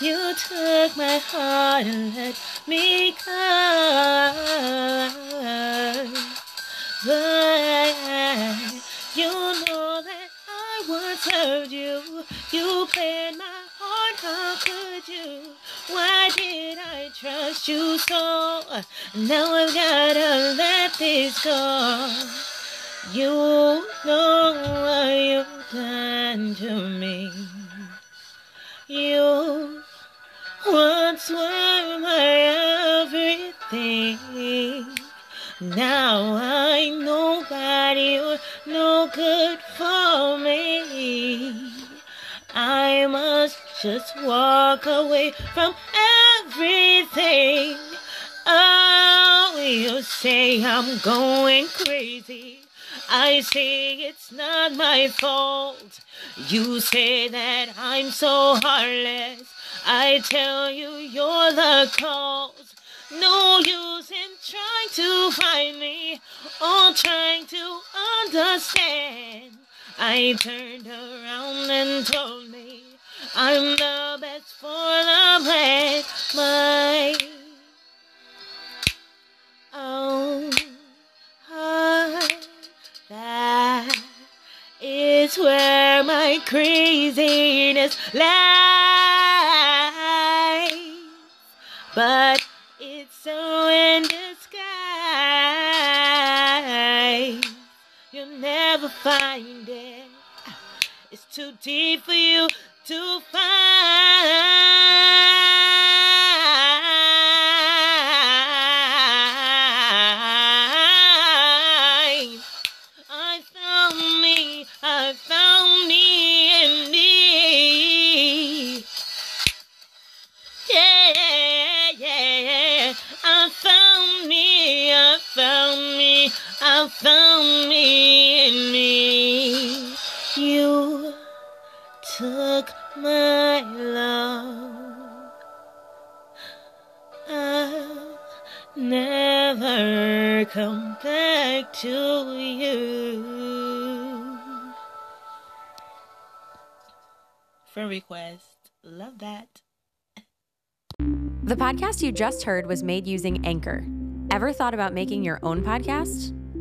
You took my heart and let me go. But you know that I once hurt you. You played my heart, how could you? Why did I trust you so? Now I've gotta let this go. You know once were my everything. Now I know that you're no good for me. I must just walk away from everything. Oh, you say I'm going crazy. I say it's not my fault. You say that I'm so heartless. I tell you you're the cause. No use in trying to find me or trying to understand. I turned around and told me I'm the where my craziness lies. But it's so in disguise. You'll never find it. It's too deep for you to find. Found me in me. You took my love. I'll never come back to you. Friend request. Love that. The podcast you just heard was made using Anchor. Ever thought about making your own podcast?